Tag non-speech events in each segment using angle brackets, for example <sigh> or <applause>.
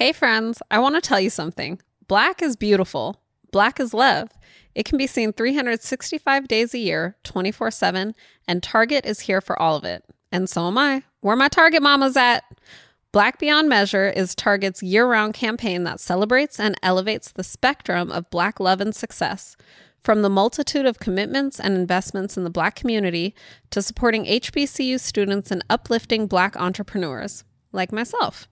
Hey, friends, I want to tell you something. Black is beautiful. Black is love. It can be seen 365 days a year, 24 7, and Target is here for all of it. And so am I. Where my Target mamas at? Black Beyond Measure is Target's year round campaign that celebrates and elevates the spectrum of Black love and success. From the multitude of commitments and investments in the Black community to supporting HBCU students and uplifting Black entrepreneurs, like myself.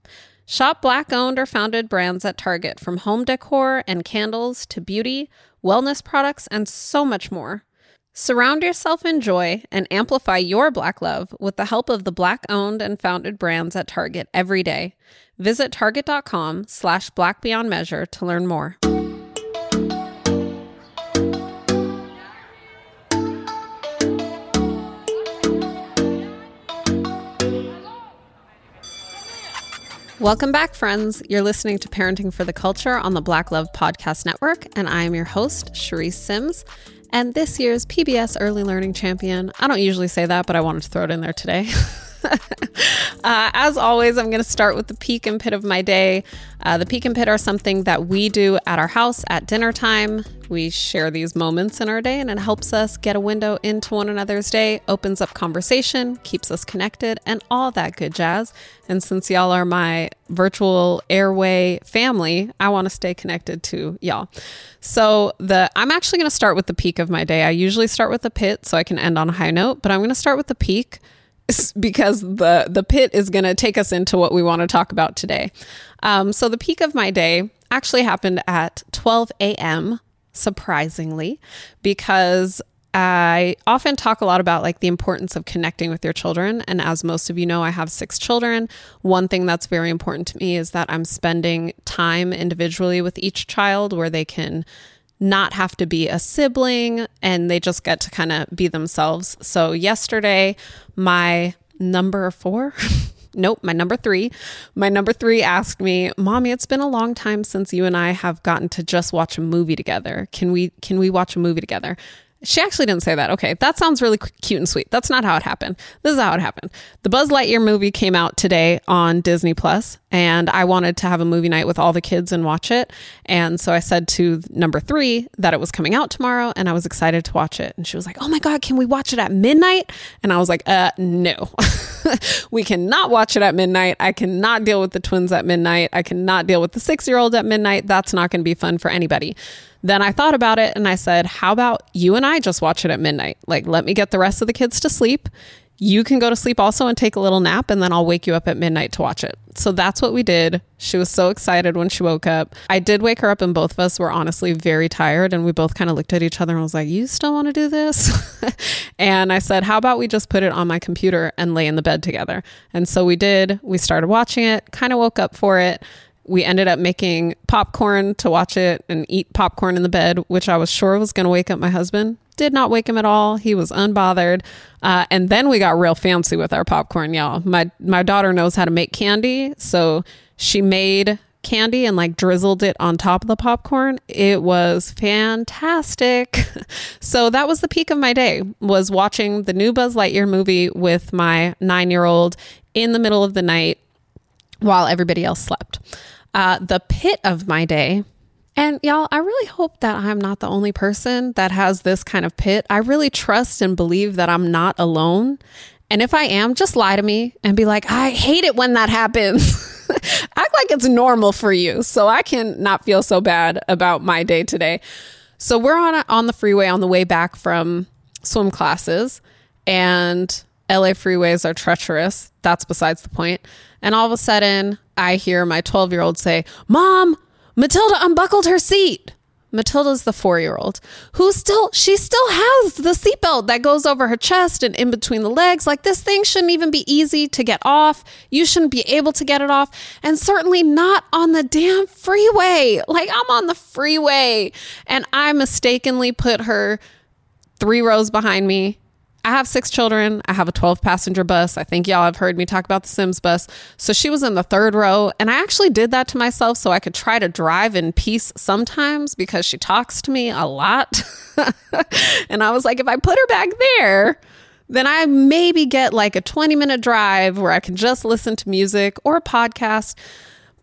Shop Black owned or founded brands at Target from home decor and candles to beauty, wellness products, and so much more. Surround yourself in joy and amplify your Black love with the help of the Black owned and founded brands at Target every day. Visit target.com slash black beyond measure to learn more. Welcome back, friends. You're listening to Parenting for the Culture on the Black Love Podcast Network, and I am your host, Charisse Sims, and this year's PBS Early Learning Champion. I don't usually say that, but I wanted to throw it in there today. <laughs> <laughs> uh, as always, I'm going to start with the peak and pit of my day. Uh, the peak and pit are something that we do at our house at dinner time. We share these moments in our day, and it helps us get a window into one another's day, opens up conversation, keeps us connected, and all that good jazz. And since y'all are my virtual airway family, I want to stay connected to y'all. So the I'm actually going to start with the peak of my day. I usually start with the pit so I can end on a high note, but I'm going to start with the peak because the the pit is going to take us into what we want to talk about today. Um, so the peak of my day actually happened at 12 a.m. Surprisingly, because I often talk a lot about like the importance of connecting with your children. And as most of you know, I have six children. One thing that's very important to me is that I'm spending time individually with each child where they can not have to be a sibling and they just get to kind of be themselves. So, yesterday, my number four, <laughs> nope, my number three, my number three asked me, "Mommy, it's been a long time since you and I have gotten to just watch a movie together. Can we can we watch a movie together?" She actually didn't say that. Okay, that sounds really cute and sweet. That's not how it happened. This is how it happened. The Buzz Lightyear movie came out today on Disney Plus, and I wanted to have a movie night with all the kids and watch it. And so I said to number three that it was coming out tomorrow, and I was excited to watch it. And she was like, "Oh my god, can we watch it at midnight?" And I was like, "Uh, no." <laughs> we cannot watch it at midnight. I cannot deal with the twins at midnight. I cannot deal with the six year old at midnight. That's not going to be fun for anybody. Then I thought about it and I said, How about you and I just watch it at midnight? Like, let me get the rest of the kids to sleep. You can go to sleep also and take a little nap, and then I'll wake you up at midnight to watch it. So that's what we did. She was so excited when she woke up. I did wake her up, and both of us were honestly very tired. And we both kind of looked at each other and was like, You still want to do this? <laughs> and I said, How about we just put it on my computer and lay in the bed together? And so we did. We started watching it, kind of woke up for it we ended up making popcorn to watch it and eat popcorn in the bed, which I was sure was going to wake up my husband. Did not wake him at all. He was unbothered. Uh, and then we got real fancy with our popcorn, y'all. My my daughter knows how to make candy, so she made candy and like drizzled it on top of the popcorn. It was fantastic. <laughs> so that was the peak of my day was watching the new Buzz Lightyear movie with my 9-year-old in the middle of the night while everybody else slept uh, the pit of my day. And y'all, I really hope that I'm not the only person that has this kind of pit. I really trust and believe that I'm not alone. And if I am, just lie to me and be like, I hate it when that happens. <laughs> Act like it's normal for you so I can not feel so bad about my day today. So we're on on the freeway on the way back from swim classes and LA freeways are treacherous. That's besides the point. And all of a sudden, I hear my 12 year old say, Mom, Matilda unbuckled her seat. Matilda's the four year old who still, she still has the seatbelt that goes over her chest and in between the legs. Like this thing shouldn't even be easy to get off. You shouldn't be able to get it off. And certainly not on the damn freeway. Like I'm on the freeway and I mistakenly put her three rows behind me I have six children. I have a 12 passenger bus. I think y'all have heard me talk about the Sims bus. So she was in the third row. And I actually did that to myself so I could try to drive in peace sometimes because she talks to me a lot. <laughs> and I was like, if I put her back there, then I maybe get like a 20 minute drive where I can just listen to music or a podcast.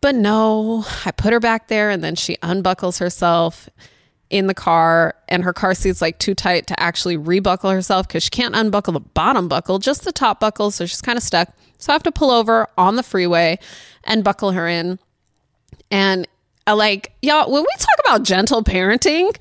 But no, I put her back there and then she unbuckles herself in the car and her car seat's like too tight to actually rebuckle herself because she can't unbuckle the bottom buckle, just the top buckle. So she's kind of stuck. So I have to pull over on the freeway and buckle her in. And uh, like, y'all, when we talk about gentle parenting,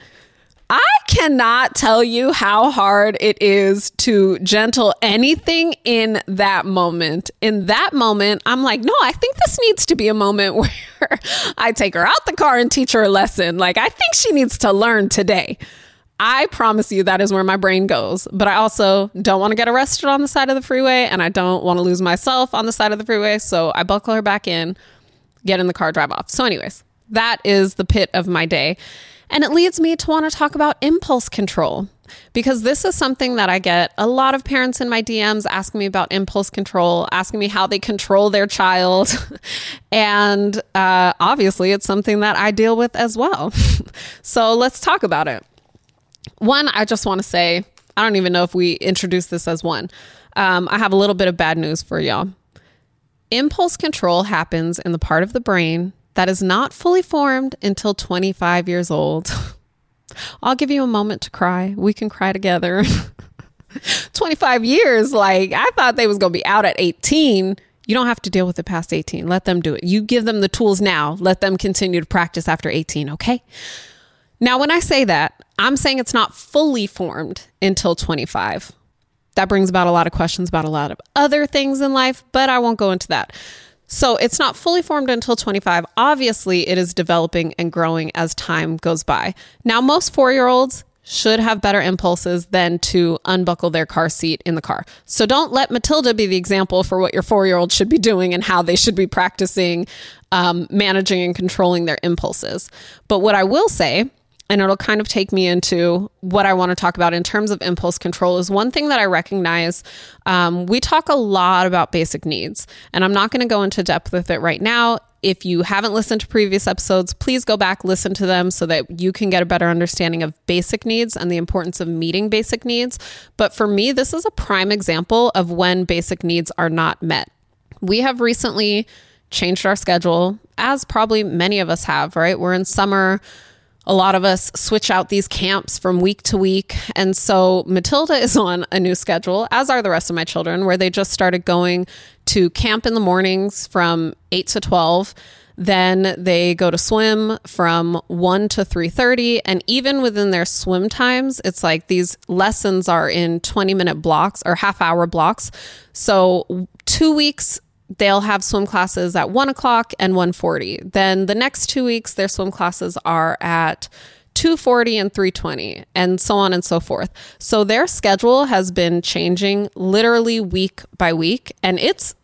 I cannot tell you how hard it is to gentle anything in that moment. In that moment, I'm like, no, I think this needs to be a moment <laughs> where I take her out the car and teach her a lesson. Like, I think she needs to learn today. I promise you that is where my brain goes. But I also don't want to get arrested on the side of the freeway and I don't want to lose myself on the side of the freeway. So I buckle her back in, get in the car, drive off. So, anyways, that is the pit of my day. And it leads me to want to talk about impulse control because this is something that I get a lot of parents in my DMs asking me about impulse control, asking me how they control their child. <laughs> and uh, obviously, it's something that I deal with as well. <laughs> so let's talk about it. One, I just want to say, I don't even know if we introduced this as one. Um, I have a little bit of bad news for y'all. Impulse control happens in the part of the brain that is not fully formed until 25 years old. <laughs> I'll give you a moment to cry. We can cry together. <laughs> 25 years, like I thought they was going to be out at 18. You don't have to deal with it past 18. Let them do it. You give them the tools now. Let them continue to practice after 18, okay? Now, when I say that, I'm saying it's not fully formed until 25. That brings about a lot of questions about a lot of other things in life, but I won't go into that. So it's not fully formed until 25. Obviously, it is developing and growing as time goes by. Now, most four year olds should have better impulses than to unbuckle their car seat in the car. So don't let Matilda be the example for what your four year old should be doing and how they should be practicing um, managing and controlling their impulses. But what I will say and it'll kind of take me into what I want to talk about in terms of impulse control is one thing that I recognize. Um, we talk a lot about basic needs, and I'm not going to go into depth with it right now. If you haven't listened to previous episodes, please go back, listen to them so that you can get a better understanding of basic needs and the importance of meeting basic needs. But for me, this is a prime example of when basic needs are not met. We have recently changed our schedule, as probably many of us have, right? We're in summer a lot of us switch out these camps from week to week. And so Matilda is on a new schedule, as are the rest of my children, where they just started going to camp in the mornings from 8 to 12. Then they go to swim from 1 to 3:30 and even within their swim times it's like these lessons are in 20 minute blocks or half hour blocks. So 2 weeks they'll have swim classes at one o'clock and 1.40 then the next two weeks their swim classes are at 240 and 320 and so on and so forth. So their schedule has been changing literally week by week and it's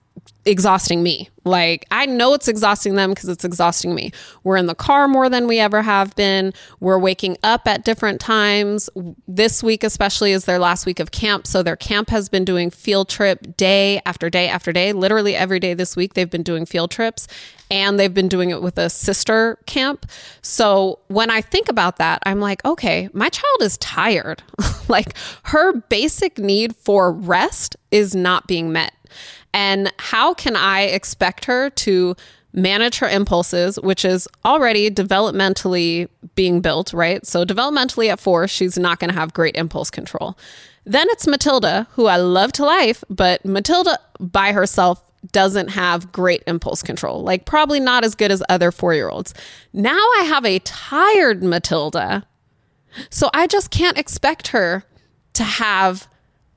exhausting me. Like, I know it's exhausting them because it's exhausting me. We're in the car more than we ever have been. We're waking up at different times. This week, especially, is their last week of camp. So, their camp has been doing field trip day after day after day. Literally every day this week, they've been doing field trips and they've been doing it with a sister camp. So, when I think about that, I'm like, okay, my child is tired. <laughs> like, her basic need for rest is not being met. And how can I expect her to manage her impulses, which is already developmentally being built, right? So, developmentally at four, she's not going to have great impulse control. Then it's Matilda, who I love to life, but Matilda by herself doesn't have great impulse control, like probably not as good as other four year olds. Now I have a tired Matilda. So I just can't expect her to have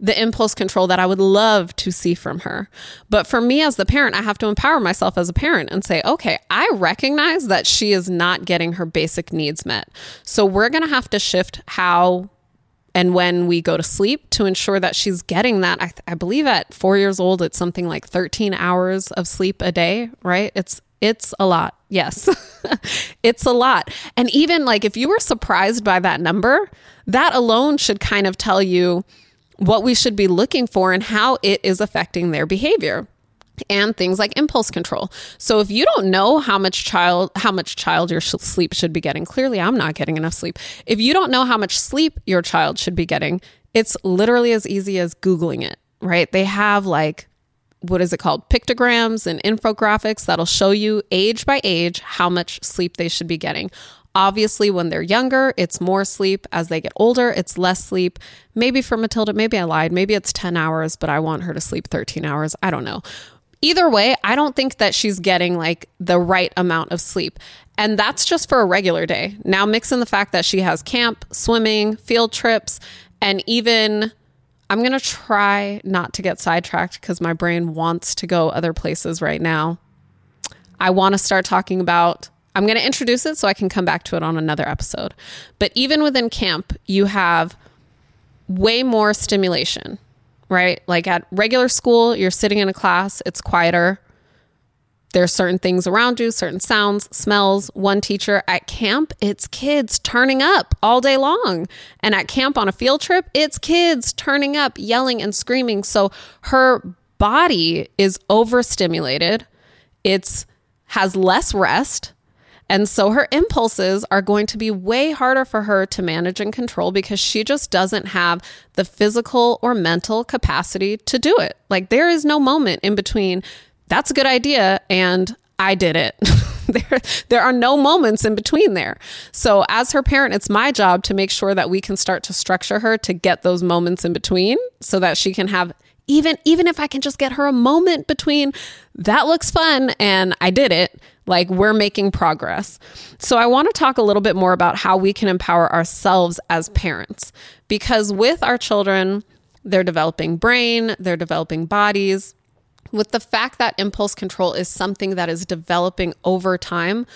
the impulse control that I would love to see from her. But for me as the parent, I have to empower myself as a parent and say, okay, I recognize that she is not getting her basic needs met. So we're going to have to shift how and when we go to sleep to ensure that she's getting that. I, I believe at four years old, it's something like 13 hours of sleep a day, right? It's it's a lot. Yes. <laughs> it's a lot. And even like if you were surprised by that number, that alone should kind of tell you what we should be looking for and how it is affecting their behavior and things like impulse control. So if you don't know how much child how much child your sh- sleep should be getting, clearly I'm not getting enough sleep. If you don't know how much sleep your child should be getting, it's literally as easy as googling it, right? They have like what is it called? Pictograms and infographics that'll show you age by age how much sleep they should be getting. Obviously, when they're younger, it's more sleep. As they get older, it's less sleep. Maybe for Matilda, maybe I lied. Maybe it's 10 hours, but I want her to sleep 13 hours. I don't know. Either way, I don't think that she's getting like the right amount of sleep. And that's just for a regular day. Now, mix in the fact that she has camp, swimming, field trips, and even I'm going to try not to get sidetracked because my brain wants to go other places right now. I want to start talking about I'm going to introduce it so I can come back to it on another episode. But even within camp, you have way more stimulation, right? Like at regular school, you're sitting in a class, it's quieter. There's certain things around you, certain sounds, smells. One teacher at camp, it's kids turning up all day long. And at camp on a field trip, it's kids turning up, yelling and screaming. So her body is overstimulated. It's has less rest and so her impulses are going to be way harder for her to manage and control because she just doesn't have the physical or mental capacity to do it. Like there is no moment in between, that's a good idea, and I did it. <laughs> there, there are no moments in between there. So, as her parent, it's my job to make sure that we can start to structure her to get those moments in between so that she can have even even if I can just get her a moment between that looks fun and I did it, like we're making progress. So I want to talk a little bit more about how we can empower ourselves as parents because with our children, they're developing brain, they're developing bodies. With the fact that impulse control is something that is developing over time,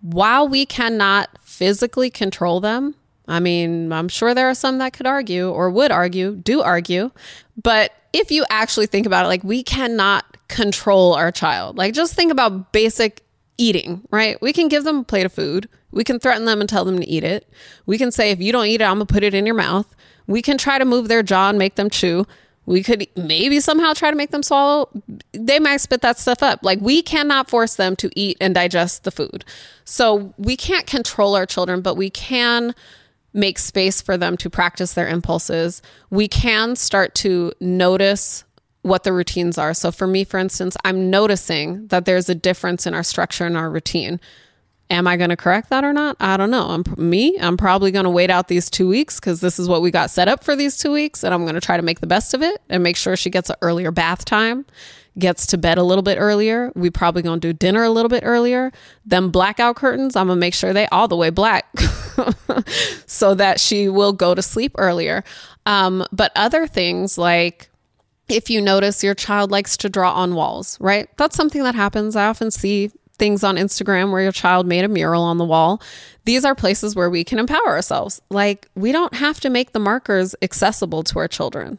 while we cannot physically control them, I mean, I'm sure there are some that could argue or would argue, do argue, but if you actually think about it, like we cannot control our child. Like just think about basic eating, right? We can give them a plate of food. We can threaten them and tell them to eat it. We can say, if you don't eat it, I'm going to put it in your mouth. We can try to move their jaw and make them chew. We could maybe somehow try to make them swallow. They might spit that stuff up. Like we cannot force them to eat and digest the food. So we can't control our children, but we can make space for them to practice their impulses. We can start to notice what the routines are. So for me, for instance, I'm noticing that there's a difference in our structure and our routine. Am I going to correct that or not? I don't know. I'm me. I'm probably going to wait out these two weeks because this is what we got set up for these two weeks, and I'm going to try to make the best of it and make sure she gets an earlier bath time, gets to bed a little bit earlier. We probably going to do dinner a little bit earlier. Them blackout curtains, I'm going to make sure they all the way black <laughs> so that she will go to sleep earlier. Um, but other things like if you notice your child likes to draw on walls, right? That's something that happens. I often see things on Instagram where your child made a mural on the wall. These are places where we can empower ourselves. Like, we don't have to make the markers accessible to our children.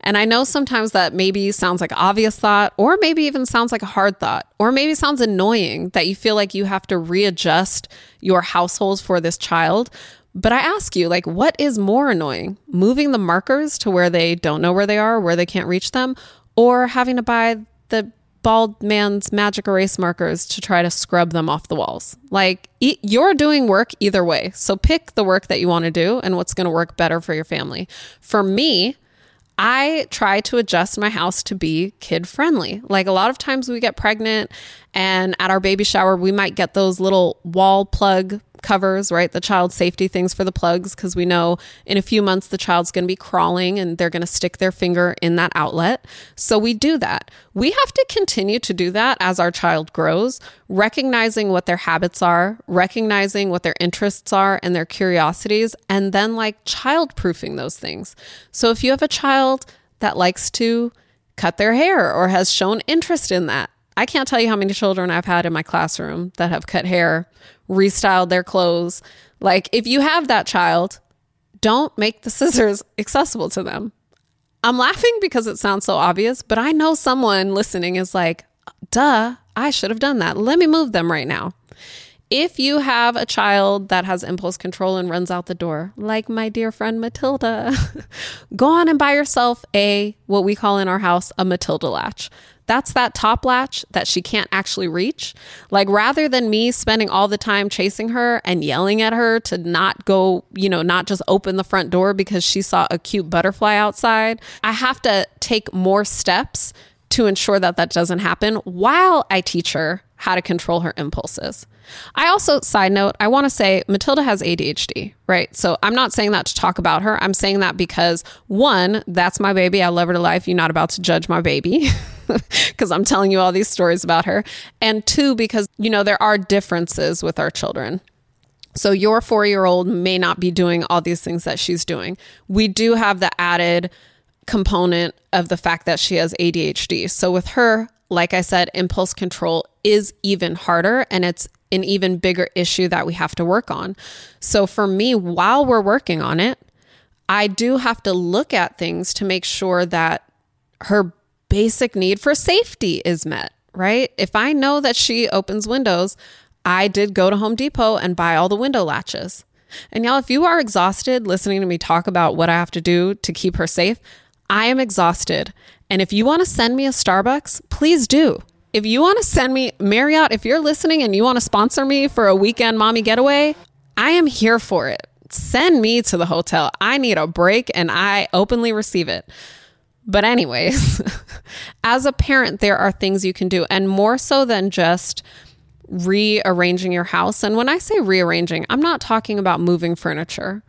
And I know sometimes that maybe sounds like obvious thought, or maybe even sounds like a hard thought, or maybe sounds annoying that you feel like you have to readjust your household for this child. But I ask you, like, what is more annoying? Moving the markers to where they don't know where they are, where they can't reach them, or having to buy the bald man's magic erase markers to try to scrub them off the walls. Like e- you're doing work either way. So pick the work that you want to do and what's going to work better for your family. For me, I try to adjust my house to be kid friendly. Like a lot of times we get pregnant and at our baby shower, we might get those little wall plug covers, right? The child safety things for the plugs, because we know in a few months the child's going to be crawling and they're going to stick their finger in that outlet. So we do that. We have to continue to do that as our child grows, recognizing what their habits are, recognizing what their interests are and their curiosities, and then like child proofing those things. So if you have a child that likes to cut their hair or has shown interest in that, I can't tell you how many children I've had in my classroom that have cut hair restyled their clothes. Like, if you have that child, don't make the scissors accessible to them. I'm laughing because it sounds so obvious, but I know someone listening is like, duh, I should have done that. Let me move them right now. If you have a child that has impulse control and runs out the door, like my dear friend Matilda, <laughs> go on and buy yourself a, what we call in our house, a Matilda latch. That's that top latch that she can't actually reach. Like rather than me spending all the time chasing her and yelling at her to not go, you know, not just open the front door because she saw a cute butterfly outside, I have to take more steps to ensure that that doesn't happen while I teach her how to control her impulses. I also, side note, I want to say Matilda has ADHD, right? So I'm not saying that to talk about her. I'm saying that because one, that's my baby. I love her to life. You're not about to judge my baby <laughs> <laughs> because I'm telling you all these stories about her. And two, because, you know, there are differences with our children. So your four year old may not be doing all these things that she's doing. We do have the added component of the fact that she has ADHD. So with her, like I said, impulse control is even harder and it's an even bigger issue that we have to work on. So for me, while we're working on it, I do have to look at things to make sure that her basic need for safety is met, right? If I know that she opens windows, I did go to Home Depot and buy all the window latches. And y'all, if you are exhausted listening to me talk about what I have to do to keep her safe, I am exhausted. And if you want to send me a Starbucks, please do. If you want to send me Marriott, if you're listening and you want to sponsor me for a weekend mommy getaway, I am here for it. Send me to the hotel. I need a break and I openly receive it. But, anyways, <laughs> as a parent, there are things you can do, and more so than just rearranging your house. And when I say rearranging, I'm not talking about moving furniture.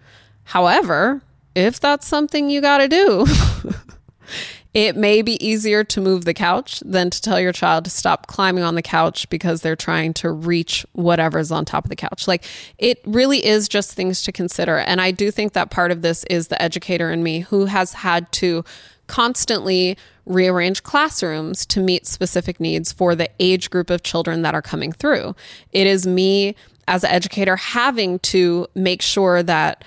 However, if that's something you got to do, <laughs> it may be easier to move the couch than to tell your child to stop climbing on the couch because they're trying to reach whatever's on top of the couch. Like it really is just things to consider. And I do think that part of this is the educator in me who has had to constantly rearrange classrooms to meet specific needs for the age group of children that are coming through. It is me as an educator having to make sure that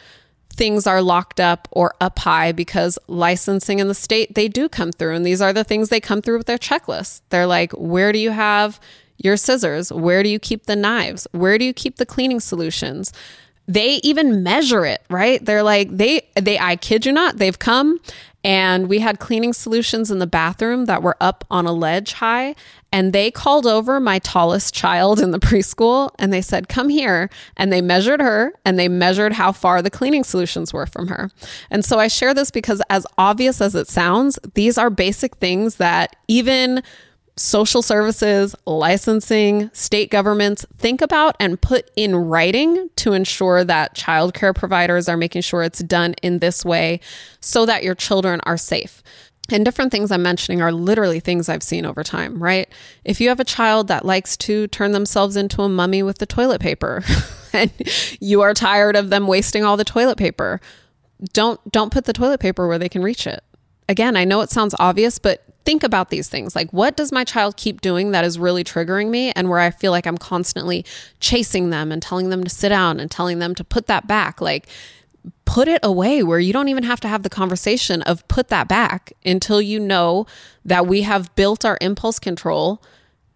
things are locked up or up high because licensing in the state they do come through and these are the things they come through with their checklist. They're like where do you have your scissors? Where do you keep the knives? Where do you keep the cleaning solutions? They even measure it right? They're like they they i kid you not they've come and we had cleaning solutions in the bathroom that were up on a ledge high. And they called over my tallest child in the <laughs> preschool and they said, Come here. And they measured her and they measured how far the cleaning solutions were from her. And so I share this because, as obvious as it sounds, these are basic things that even social services, licensing, state governments think about and put in writing to ensure that childcare providers are making sure it's done in this way so that your children are safe. And different things I'm mentioning are literally things I've seen over time, right? If you have a child that likes to turn themselves into a mummy with the toilet paper <laughs> and you are tired of them wasting all the toilet paper, don't don't put the toilet paper where they can reach it. Again, I know it sounds obvious, but think about these things. Like, what does my child keep doing that is really triggering me and where I feel like I'm constantly chasing them and telling them to sit down and telling them to put that back? Like, put it away where you don't even have to have the conversation of put that back until you know that we have built our impulse control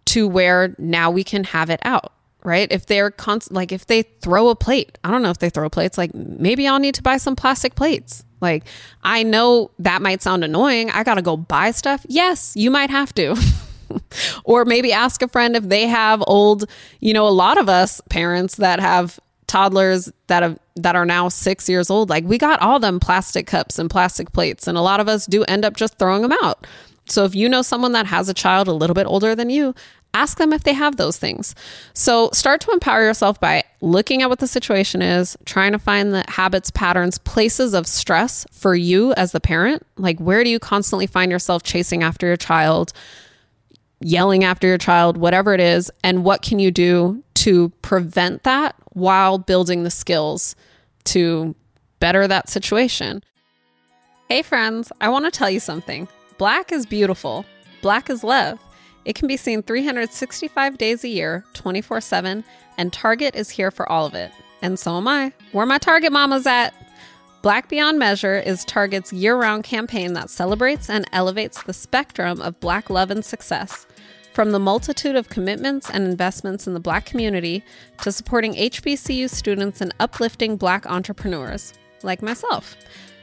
to where now we can have it out right? If they're const- like if they throw a plate, I don't know if they throw plates, like maybe I'll need to buy some plastic plates. Like, I know that might sound annoying. I got to go buy stuff. Yes, you might have to. <laughs> or maybe ask a friend if they have old, you know, a lot of us parents that have toddlers that have that are now 6 years old like we got all them plastic cups and plastic plates and a lot of us do end up just throwing them out. So if you know someone that has a child a little bit older than you, ask them if they have those things. So start to empower yourself by looking at what the situation is, trying to find the habits, patterns, places of stress for you as the parent. Like, where do you constantly find yourself chasing after your child, yelling after your child, whatever it is? And what can you do to prevent that while building the skills to better that situation? Hey, friends, I want to tell you something. Black is beautiful, black is love. It can be seen 365 days a year, 24 7, and Target is here for all of it. And so am I. Where my Target mamas at? Black Beyond Measure is Target's year round campaign that celebrates and elevates the spectrum of Black love and success. From the multitude of commitments and investments in the Black community to supporting HBCU students and uplifting Black entrepreneurs, like myself.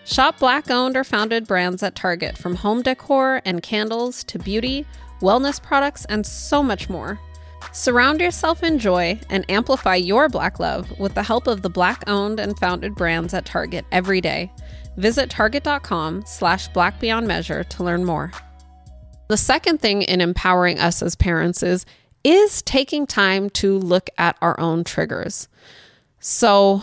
Shop Black owned or founded brands at Target from home decor and candles to beauty wellness products, and so much more. Surround yourself in joy and amplify your Black love with the help of the Black owned and founded brands at Target every day. Visit target.com slash black beyond measure to learn more. The second thing in empowering us as parents is is taking time to look at our own triggers. So,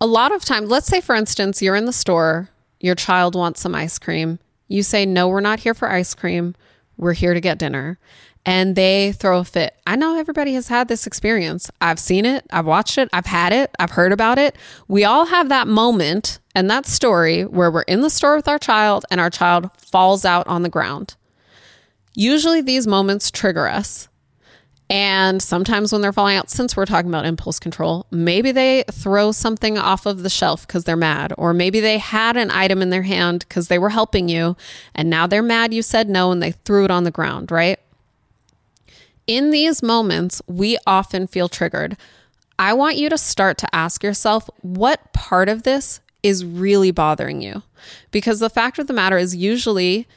a lot of times, let's say for instance, you're in the store, your child wants some ice cream. You say, "No, we're not here for ice cream. We're here to get dinner." And they throw a fit. I know everybody has had this experience. I've seen it, I've watched it, I've had it, I've heard about it. We all have that moment and that story where we're in the store with our child and our child falls out on the ground. Usually these moments trigger us. And sometimes when they're falling out, since we're talking about impulse control, maybe they throw something off of the shelf because they're mad, or maybe they had an item in their hand because they were helping you, and now they're mad you said no and they threw it on the ground, right? In these moments, we often feel triggered. I want you to start to ask yourself what part of this is really bothering you? Because the fact of the matter is, usually,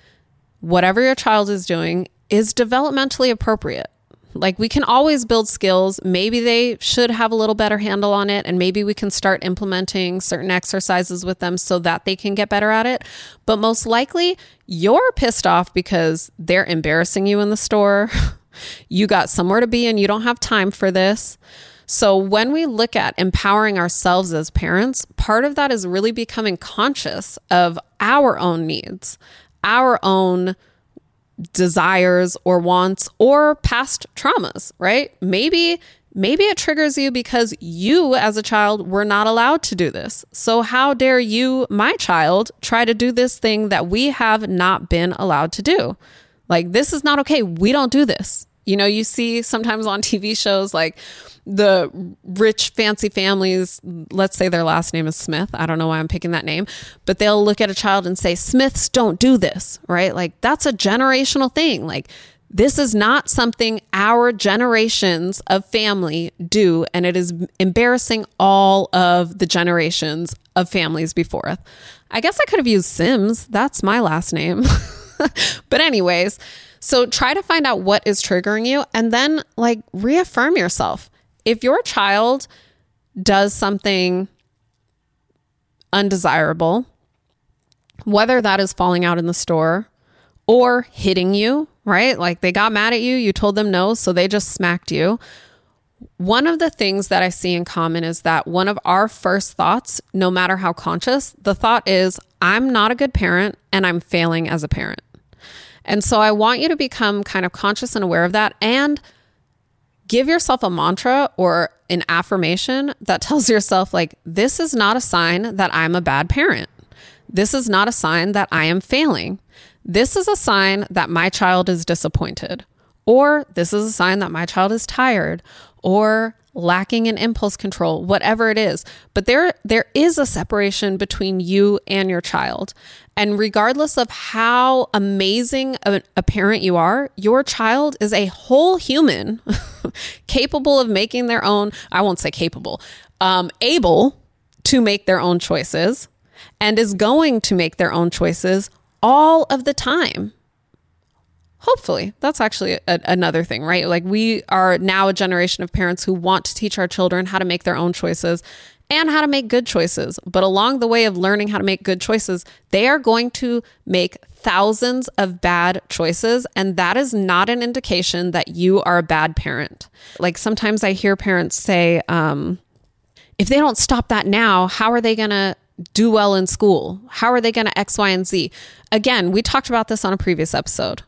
whatever your child is doing is developmentally appropriate. Like we can always build skills. Maybe they should have a little better handle on it, and maybe we can start implementing certain exercises with them so that they can get better at it. But most likely, you're pissed off because they're embarrassing you in the store. <laughs> you got somewhere to be and you don't have time for this. So, when we look at empowering ourselves as parents, part of that is really becoming conscious of our own needs, our own desires or wants or past traumas, right? Maybe maybe it triggers you because you as a child were not allowed to do this. So how dare you, my child, try to do this thing that we have not been allowed to do? Like this is not okay. We don't do this. You know, you see sometimes on TV shows like the rich fancy families, let's say their last name is Smith. I don't know why I'm picking that name, but they'll look at a child and say, Smiths don't do this, right? Like that's a generational thing. Like this is not something our generations of family do, and it is embarrassing all of the generations of families before us. I guess I could have used Sims. That's my last name. <laughs> but, anyways, so try to find out what is triggering you and then like reaffirm yourself if your child does something undesirable, whether that is falling out in the store or hitting you, right? Like they got mad at you, you told them no, so they just smacked you. One of the things that I see in common is that one of our first thoughts, no matter how conscious, the thought is, I'm not a good parent and I'm failing as a parent. And so I want you to become kind of conscious and aware of that and give yourself a mantra or an affirmation that tells yourself, like, this is not a sign that I'm a bad parent. This is not a sign that I am failing. This is a sign that my child is disappointed. Or this is a sign that my child is tired or lacking in impulse control, whatever it is. But there there is a separation between you and your child. And regardless of how amazing a, parent you are, your child is a whole human <laughs> capable of making their own, I won't say capable, um, able to make their own choices and is going to make their own choices all of the time. Hopefully, that's actually a, another thing, right? Like, we are now a generation of parents who want to teach our children how to make their own choices and how to make good choices. But along the way of learning how to make good choices, they are going to make thousands of bad choices. And that is not an indication that you are a bad parent. Like sometimes I hear parents say, um, if they don't stop that now, how are they going to do well in school? How are they going to X, Y, and Z? Again, we talked about this on a previous episode.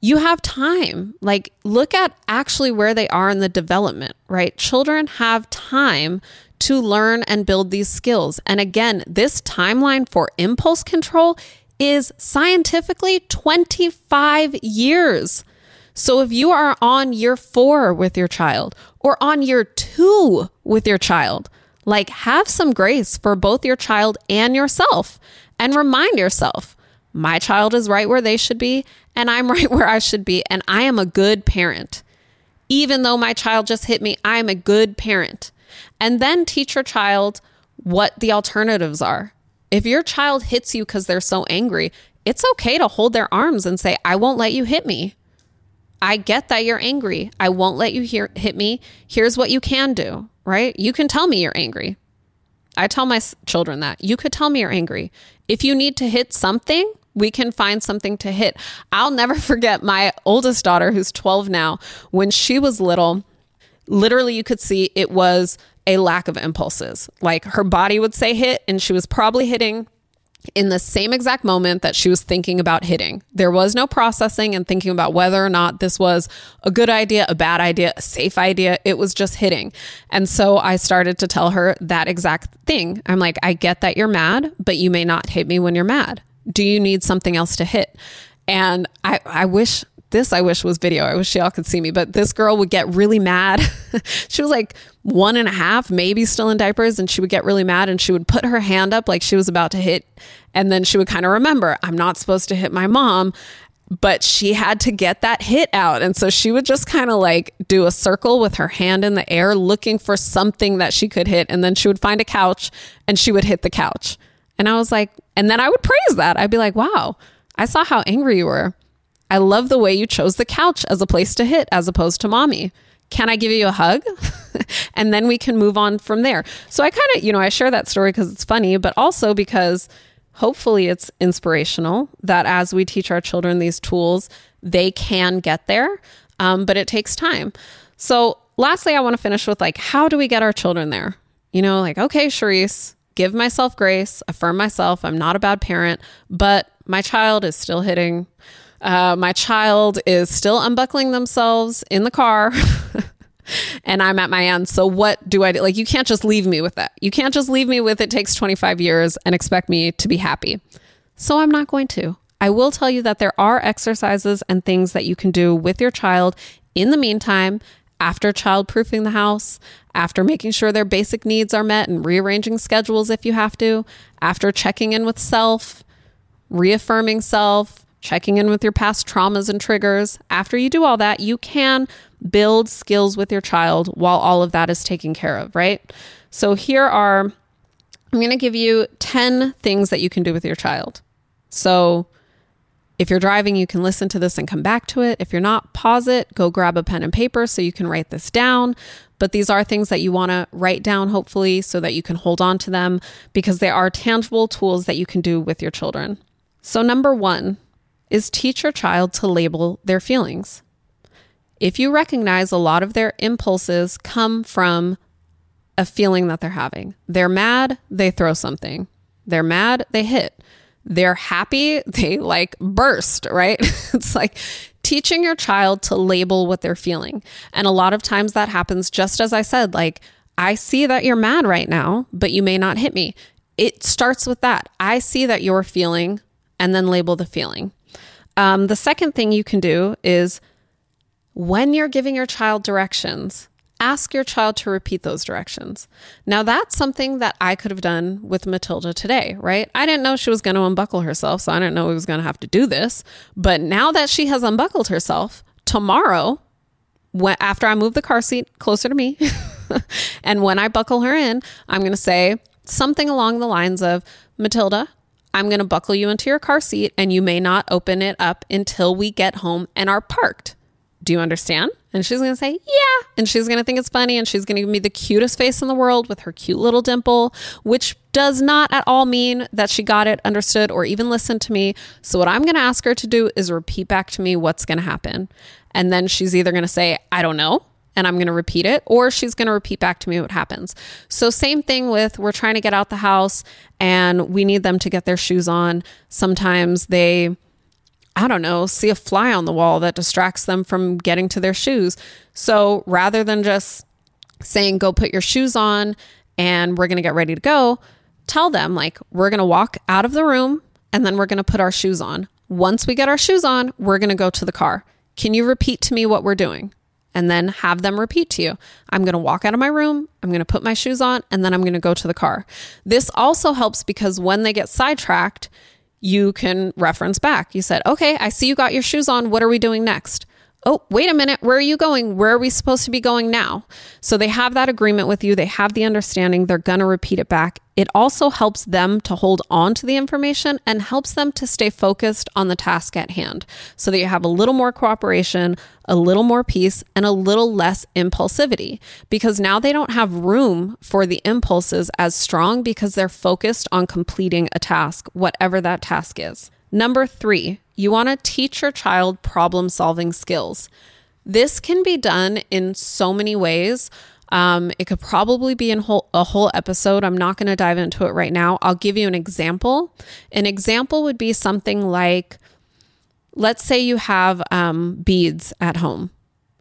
You have time. Like, look at actually where they are in the development, right? Children have time to learn and build these skills. And again, this timeline for impulse control is scientifically 25 years. So if you are on year four with your child or on year two with your child, like have some grace for both your child and yourself and remind yourself my child is right where they should be and I'm <laughs> right where I should be and I am a good parent. Even though my child just hit me, I'm a good parent and then teach your child what the alternatives are. If your child hits you because they're so angry, it's okay to hold their arms and say, I won't let you hit me. I get that you're angry. I won't let you hear, hit me. Here's what you can do, right? You can tell me you're angry. I tell my children that. You could tell me you're angry. If you need to hit something, We can find something to hit. I'll never <laughs> forget my oldest daughter, who's 12 now, when she was little, literally, you could see it was a lack of impulses. Like her body would say hit, and she was probably hitting in the same exact moment that she was thinking about hitting. There was no processing and thinking about whether or not this was a good idea, a bad idea, a safe idea. It was just hitting. And so I started to tell her that exact thing. I'm like, I get that you're mad, but you may not hit me when you're mad. Do you need something else to hit? And I, I wish this I wish was video. I wish y'all could see me, but this girl would get really mad. <laughs> she was like one and a half, maybe still in diapers, and she would get really mad and she would put her hand up like she was about to hit. And then she would kind of remember, I'm not supposed to hit my mom, but she had to get that hit out. And so she would just kind of like do a circle with her hand in the air, looking for something that she could hit. And then she would find a couch and she would hit the couch. And I was like, and then I would praise that. I'd be like, wow, I saw how angry you were. I love the way you chose the couch as a place to hit as opposed to mommy. Can I give you a hug? <laughs> and then we can move on from there. So I kind of, you know, I share that story because it's funny, but also because hopefully it's inspirational that as we teach our children these tools, they can get there. Um, but it takes time. So, lastly, I want to finish with like, how do we get our children there? You know, like, okay, Charisse, give myself grace, affirm myself. I'm not a bad parent, but my child is still hitting uh, my child is still unbuckling themselves in the car. <laughs> and I'm at my end. So what do I do? Like, you can't just leave me with that. You can't just leave me with it takes 25 years and expect me to be happy. So I'm not going to. I will tell you that there are exercises and things that you can do with your child in the meantime, after childproofing the house, after making sure their basic needs are met and rearranging schedules if you have to, after checking in with self, reaffirming self, checking in with your past traumas and triggers. After you do all that, you can build skills with your child while all of that is taken care of, right? So here are, I'm going to give you 10 things that you can do with your child. So if you're driving, you can listen to this and come back to it. If you're not, pause it, go grab a pen and paper so you can write this down. But these are things that you want to write down, hopefully, so that you can hold on to them because they are tangible tools that you can do with your children. So, number one, is teach your child to label their feelings. If you recognize a lot of their impulses come from a feeling that they're having, they're mad, they throw something. They're mad, they hit. They're happy, <laughs> they like burst, right? <laughs> it's like teaching your child to label what they're feeling. And a lot of times that happens just as I said, like, I see that you're mad right now, but you may not hit me. It starts with that. I see that you're feeling, and then label the feeling. Um, the second thing you can do is when you're giving your child directions, ask your child to repeat those directions. Now, that's something that I could have done with Matilda today, right? I didn't know she was going to unbuckle herself, so I didn't know we was going to have to do this. But now that she has unbuckled herself, tomorrow, when, after I move the car seat closer to me, <laughs> and when I buckle her in, I'm going to say something along the lines of, Matilda, I'm going to buckle you into your car seat and you may not open it up until we get home and are parked. Do you understand? And she's going to say, Yeah. And she's going to think it's funny. And she's going to give me the cutest face in the world with her cute little dimple, which does not at all mean that she got it, understood, or even listened to me. So, what I'm going to ask her to do is repeat back to me what's going to happen. And then she's either going to say, I don't know, and I'm going to repeat it, or she's going to repeat back to me what happens. So, same thing with we're trying to get out the house and we need them to get their shoes on. Sometimes they, I don't know, see a fly on the wall that distracts them from getting to their shoes. So, rather than just saying, go put your shoes on and we're going to get ready to go, tell them, like, we're going to walk out of the room and then we're going to put our shoes on. Once we get our shoes on, we're going to go to the car. Can you repeat to me what we're doing? and then have them repeat to you. I'm to walk out of my room, I'm to put my shoes on, and then I'm to go to the car. This also helps because when they get sidetracked, you can reference back. You said, okay, I see you got your shoes on. What are we doing next? Oh, wait a minute, where are you going? Where are we supposed to be going now? So they have that agreement with you, they have the understanding, they're going to repeat it back. It also helps them to hold on to the information and helps them to stay focused on the task at hand so that you have a little more cooperation, a little more peace, and a little less impulsivity because now they don't have room for the impulses as strong because they're focused on completing a task, whatever that task is. Number three, you want to teach your child problem solving skills. This can be done in so many ways. Um, it could probably be in whole, a whole episode. I'm not going to dive into it right now. I'll give you an example. An example would be something like let's say you have um, beads at home.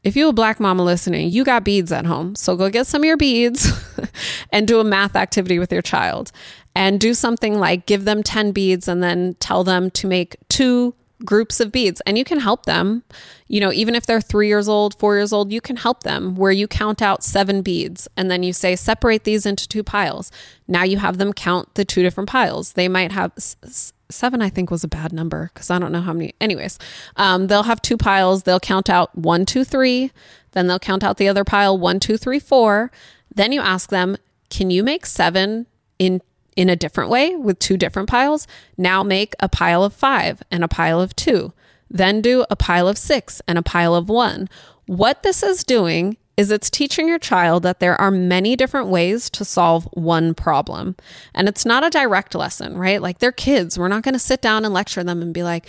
If you a black mama listening, you got beads at home. So go get some of your beads <laughs> and do a math activity with your child and do something like give them 10 beads and then tell them to make two groups of beads and you can help them. You know even if they're 3 years old 4 years old you can help them where you count out 7 beads and then you say separate these into two piles. Now you have them count the two different piles. They might have s- seven i think was a bad number because i don't know how many anyways. Um, they'll have two piles. They'll count out one two three. Then they'll count out the other pile one two three four. Then you ask them can you make seven in in a different way with two different piles. Now make a pile of five and a pile of two. Then do a pile of six and a pile of one. What this is doing is it's teaching your child that there are many different ways to solve one problem. And it's not a direct lesson, right? Like they're kids. We're not going to sit down and lecture them and be like,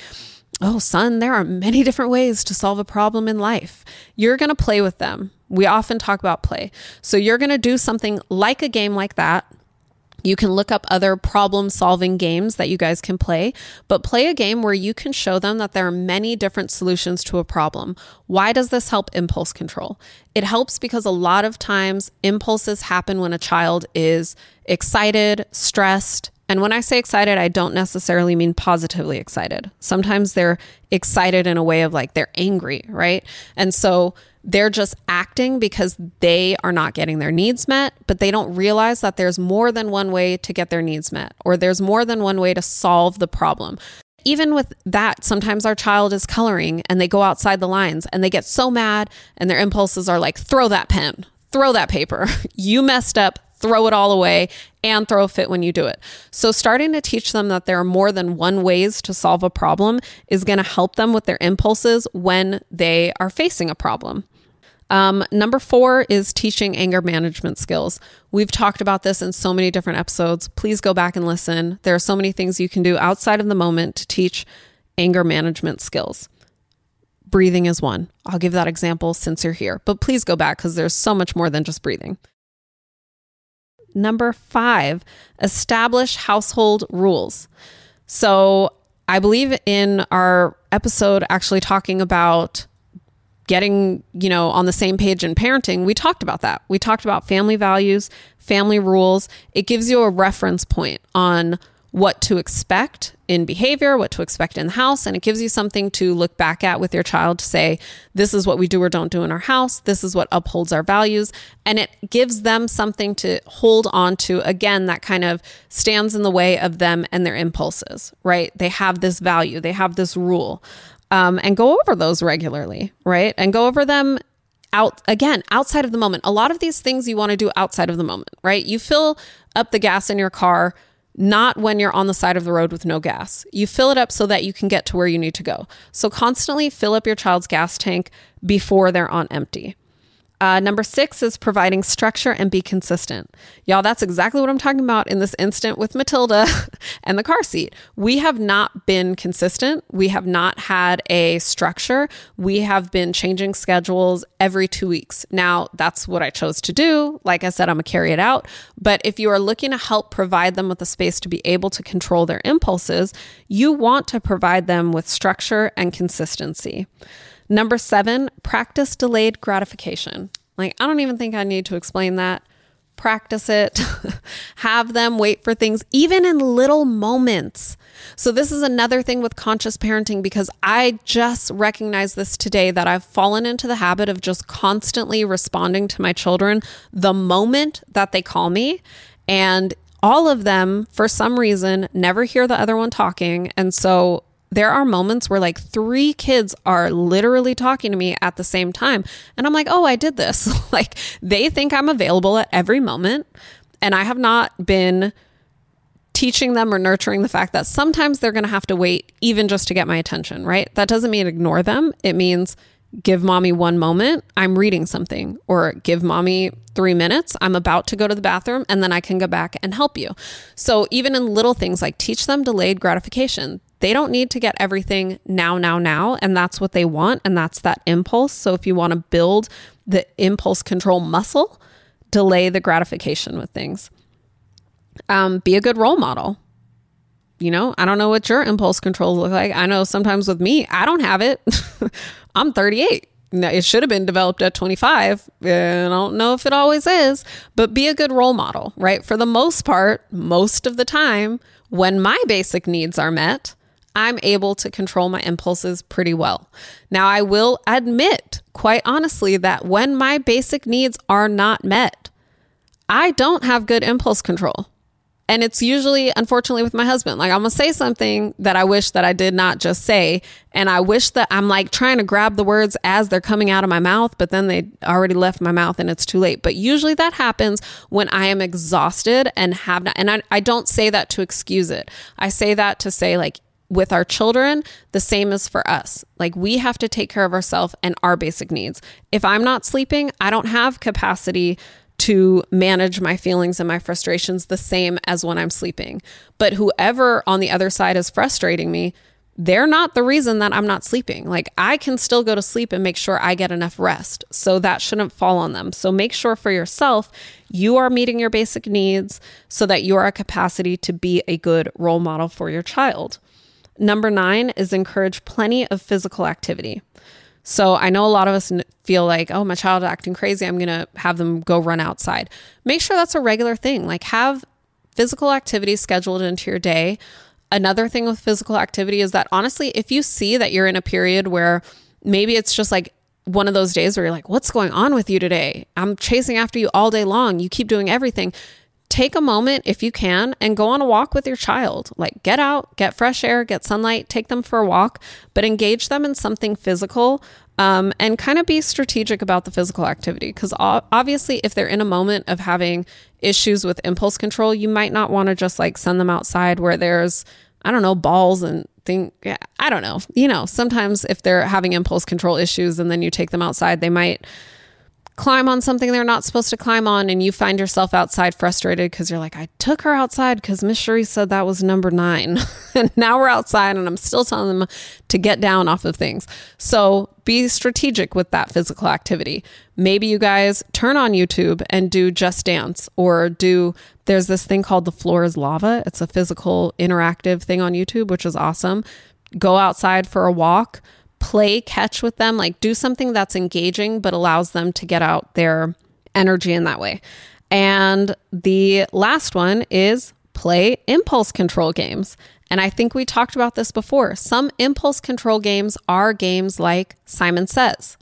oh, son, there are many <laughs> different ways to solve a problem in life. You're going to play with them. We often talk about play. So you're going to do something like a game like that you can look up other problem solving games that you guys can play, but play a game where you can show them that there are many different solutions to a problem. Why does this help impulse control? It helps because a lot of times impulses happen when a child is excited, stressed, and when I say excited, I don't necessarily mean positively excited. Sometimes they're excited in a way of like they're angry, right? And so they're just acting because they are not getting their needs met, but they don't realize that there's more than one way to get their needs met, or there's more than one way to solve the problem. Even with that, sometimes our child is coloring and they go outside the lines and they get so mad, and their impulses are like, throw that pen, throw that paper. <laughs> you messed up, throw it all away and throw a fit when you do it. So starting to teach them that there are more than one ways to solve a problem is going to help them with their impulses when they are facing a problem. Um, number four is teaching anger management skills. We've talked about this in so many different episodes. Please go back and listen. There are so many things you can do outside of the moment to teach anger management skills. Breathing is one. I'll give that example since you're here, but please go back because there's so much more than just breathing. Number five, establish household rules. So I believe in our episode actually talking about getting, you know, on the same page in parenting, we talked about that. We talked about family values, family rules. It gives you a reference point on what to expect in behavior, what to expect in the house, and it gives you something to look back at with your child to say, this is what we do or don't do in our house, this is what upholds our values, and it gives them something to hold on to. Again, that kind of stands in the way of them and their impulses, right? They have this value, they have this rule um, and go over those regularly, right? And go over them out again outside of the moment. A lot of these things you want to do outside of the moment, right? You fill up the gas in your car not when you're on the side of the road with no gas. You fill it up so that you can get to where you need to go. So constantly fill up your child's gas tank before they're on empty. Uh, number six is providing structure and be consistent. Y'all, that's exactly what I'm talking about in this instant with Matilda <laughs> and the car seat. We have not been consistent. We have not had a structure. We have been changing schedules every two weeks. Now, that's what I chose to do. Like I said, I'm going to carry it out. But if you are looking to help provide them with a space to be able to control their impulses, you want to provide them with structure and consistency. Number seven, practice delayed gratification. Like, I don't even think I need to explain that. Practice it, <laughs> have them wait for things, even in little moments. So, this is another thing with conscious parenting because I just recognize this today that I've fallen into the habit of just constantly responding to my children the moment that they call me. And all of them, for some reason, never hear the other one talking. And so there are moments where like three kids are literally talking to me at the same time. And I'm like, oh, I did this. <laughs> like they think I'm available at every moment. And I have not been teaching them or nurturing the fact that sometimes they're going to have to wait even just to get my attention, right? That doesn't mean ignore them. It means give mommy one moment, I'm reading something, or give mommy three minutes, I'm about to go to the bathroom, and then I can go back and help you. So, even in little things like teach them delayed gratification, they don't need to get everything now, now, now. And that's what they want. And that's that impulse. So if you want to build the impulse control muscle, delay the gratification with things. Um, be a good role model. You know, I don't know what your impulse controls look like. I know sometimes with me, I don't have it. <laughs> I'm 38. Now, it should have been developed at 25. And I don't know if it always is, but be a good role model, right? For the most part, most of the time, when my basic needs are met, I'm able to control my impulses pretty well. Now, I will admit, quite honestly, that when my basic needs are not met, I don't have good impulse control. And it's usually, unfortunately, with my husband. Like, I'm gonna say something that I wish that I did not just say. And I wish that I'm like trying to grab the words as they're coming out of my mouth, but then they already left my mouth and it's too late. But usually that happens when I am exhausted and have not, and I, I don't say that to excuse it. I say that to say, like, with our children, the same is for us. Like we have to take care of ourselves and our basic needs. If I'm not sleeping, I don't have capacity to manage my feelings and my frustrations the same as when I'm sleeping. But whoever on the other side is frustrating me, they're not the reason that I'm not sleeping. Like I can still go to sleep and make sure I get enough rest. So that shouldn't fall on them. So make sure for yourself you are meeting your basic needs so that you are a capacity to be a good role model for your child. Number 9 is encourage plenty of physical activity. So I know a lot of us feel like, oh, my child acting crazy. I'm going to have them go run outside. Make sure that's a regular thing. Like have physical activity scheduled into your day. Another thing with physical activity is that honestly, if you see that you're in a period where maybe it's just like one of those days where you're like, what's going on with you today? I'm chasing after you all day long. You keep doing everything take a moment if you can and go on a walk with your child. Like get out, get fresh air, get sunlight, take them for a walk, but engage them in something physical um, and kind of be strategic about the physical activity. Because obviously, if they're in a moment of having issues with impulse control, you might not want to just like send them outside where there's, I don't know, balls and thing. I don't know. You know, sometimes if they're having impulse control issues and then you take them outside, they might climb on something they're not supposed to climb on and you find yourself outside frustrated because you're like, I took her outside because Miss Charisse said that was number nine. <laughs> and now we're outside and I'm still telling them to get down off of things. So be strategic with that physical activity. Maybe you guys turn on YouTube and do Just Dance or do, there's this thing called The Floor is Lava. It's a physical interactive thing on YouTube, which is awesome. Go outside for a walk play catch with them, like do something that's engaging but allows them to get out their energy in that way. And the last one is play impulse control games. And I think we talked about this before. Some impulse control games are games like Simon Says,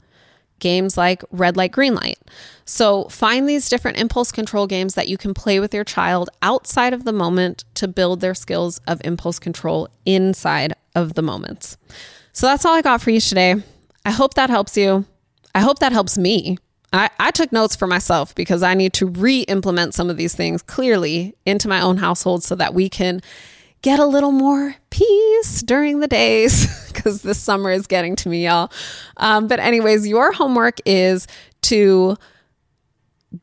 games like Red Light, Green Light. So find these different impulse control games that you can play with your child outside of the moment to build their skills of impulse control inside of the moments. So that's all I got for you today. I hope that helps you. I hope that helps me. I, I took notes for myself because I need to re implement some of these things clearly into my own household so that we can get a little more peace during the days <laughs> because this summer is getting to me, y'all. Um, but, anyways, your homework is to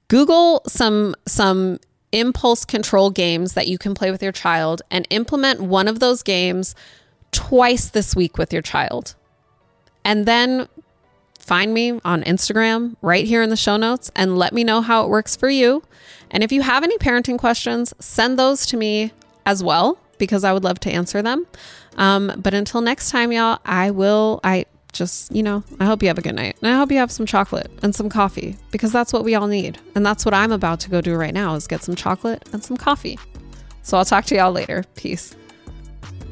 Google some some impulse control games that you can play with your child and implement one of those games twice this week with your child. And then find me on Instagram right here in the show notes and let me know how it works for you. And if you have any parenting questions, send those to me as well because I would love to answer them. Um, but until next time, y'all, I will, I just, you know, I hope you have a good night. And I hope you have some chocolate and some coffee because that's what we all need. And that's what I'm about to go do right now is get some chocolate and some coffee. So I'll talk to y'all later. Peace.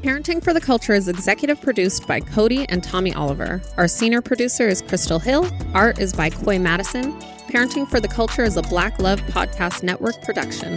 Parenting for the Culture is executive produced by Codie and Tommy Oliver. Our senior producer is Crystal Hill. Art is by Coy Madison. Parenting for the Culture is a Black Love Podcast Network production.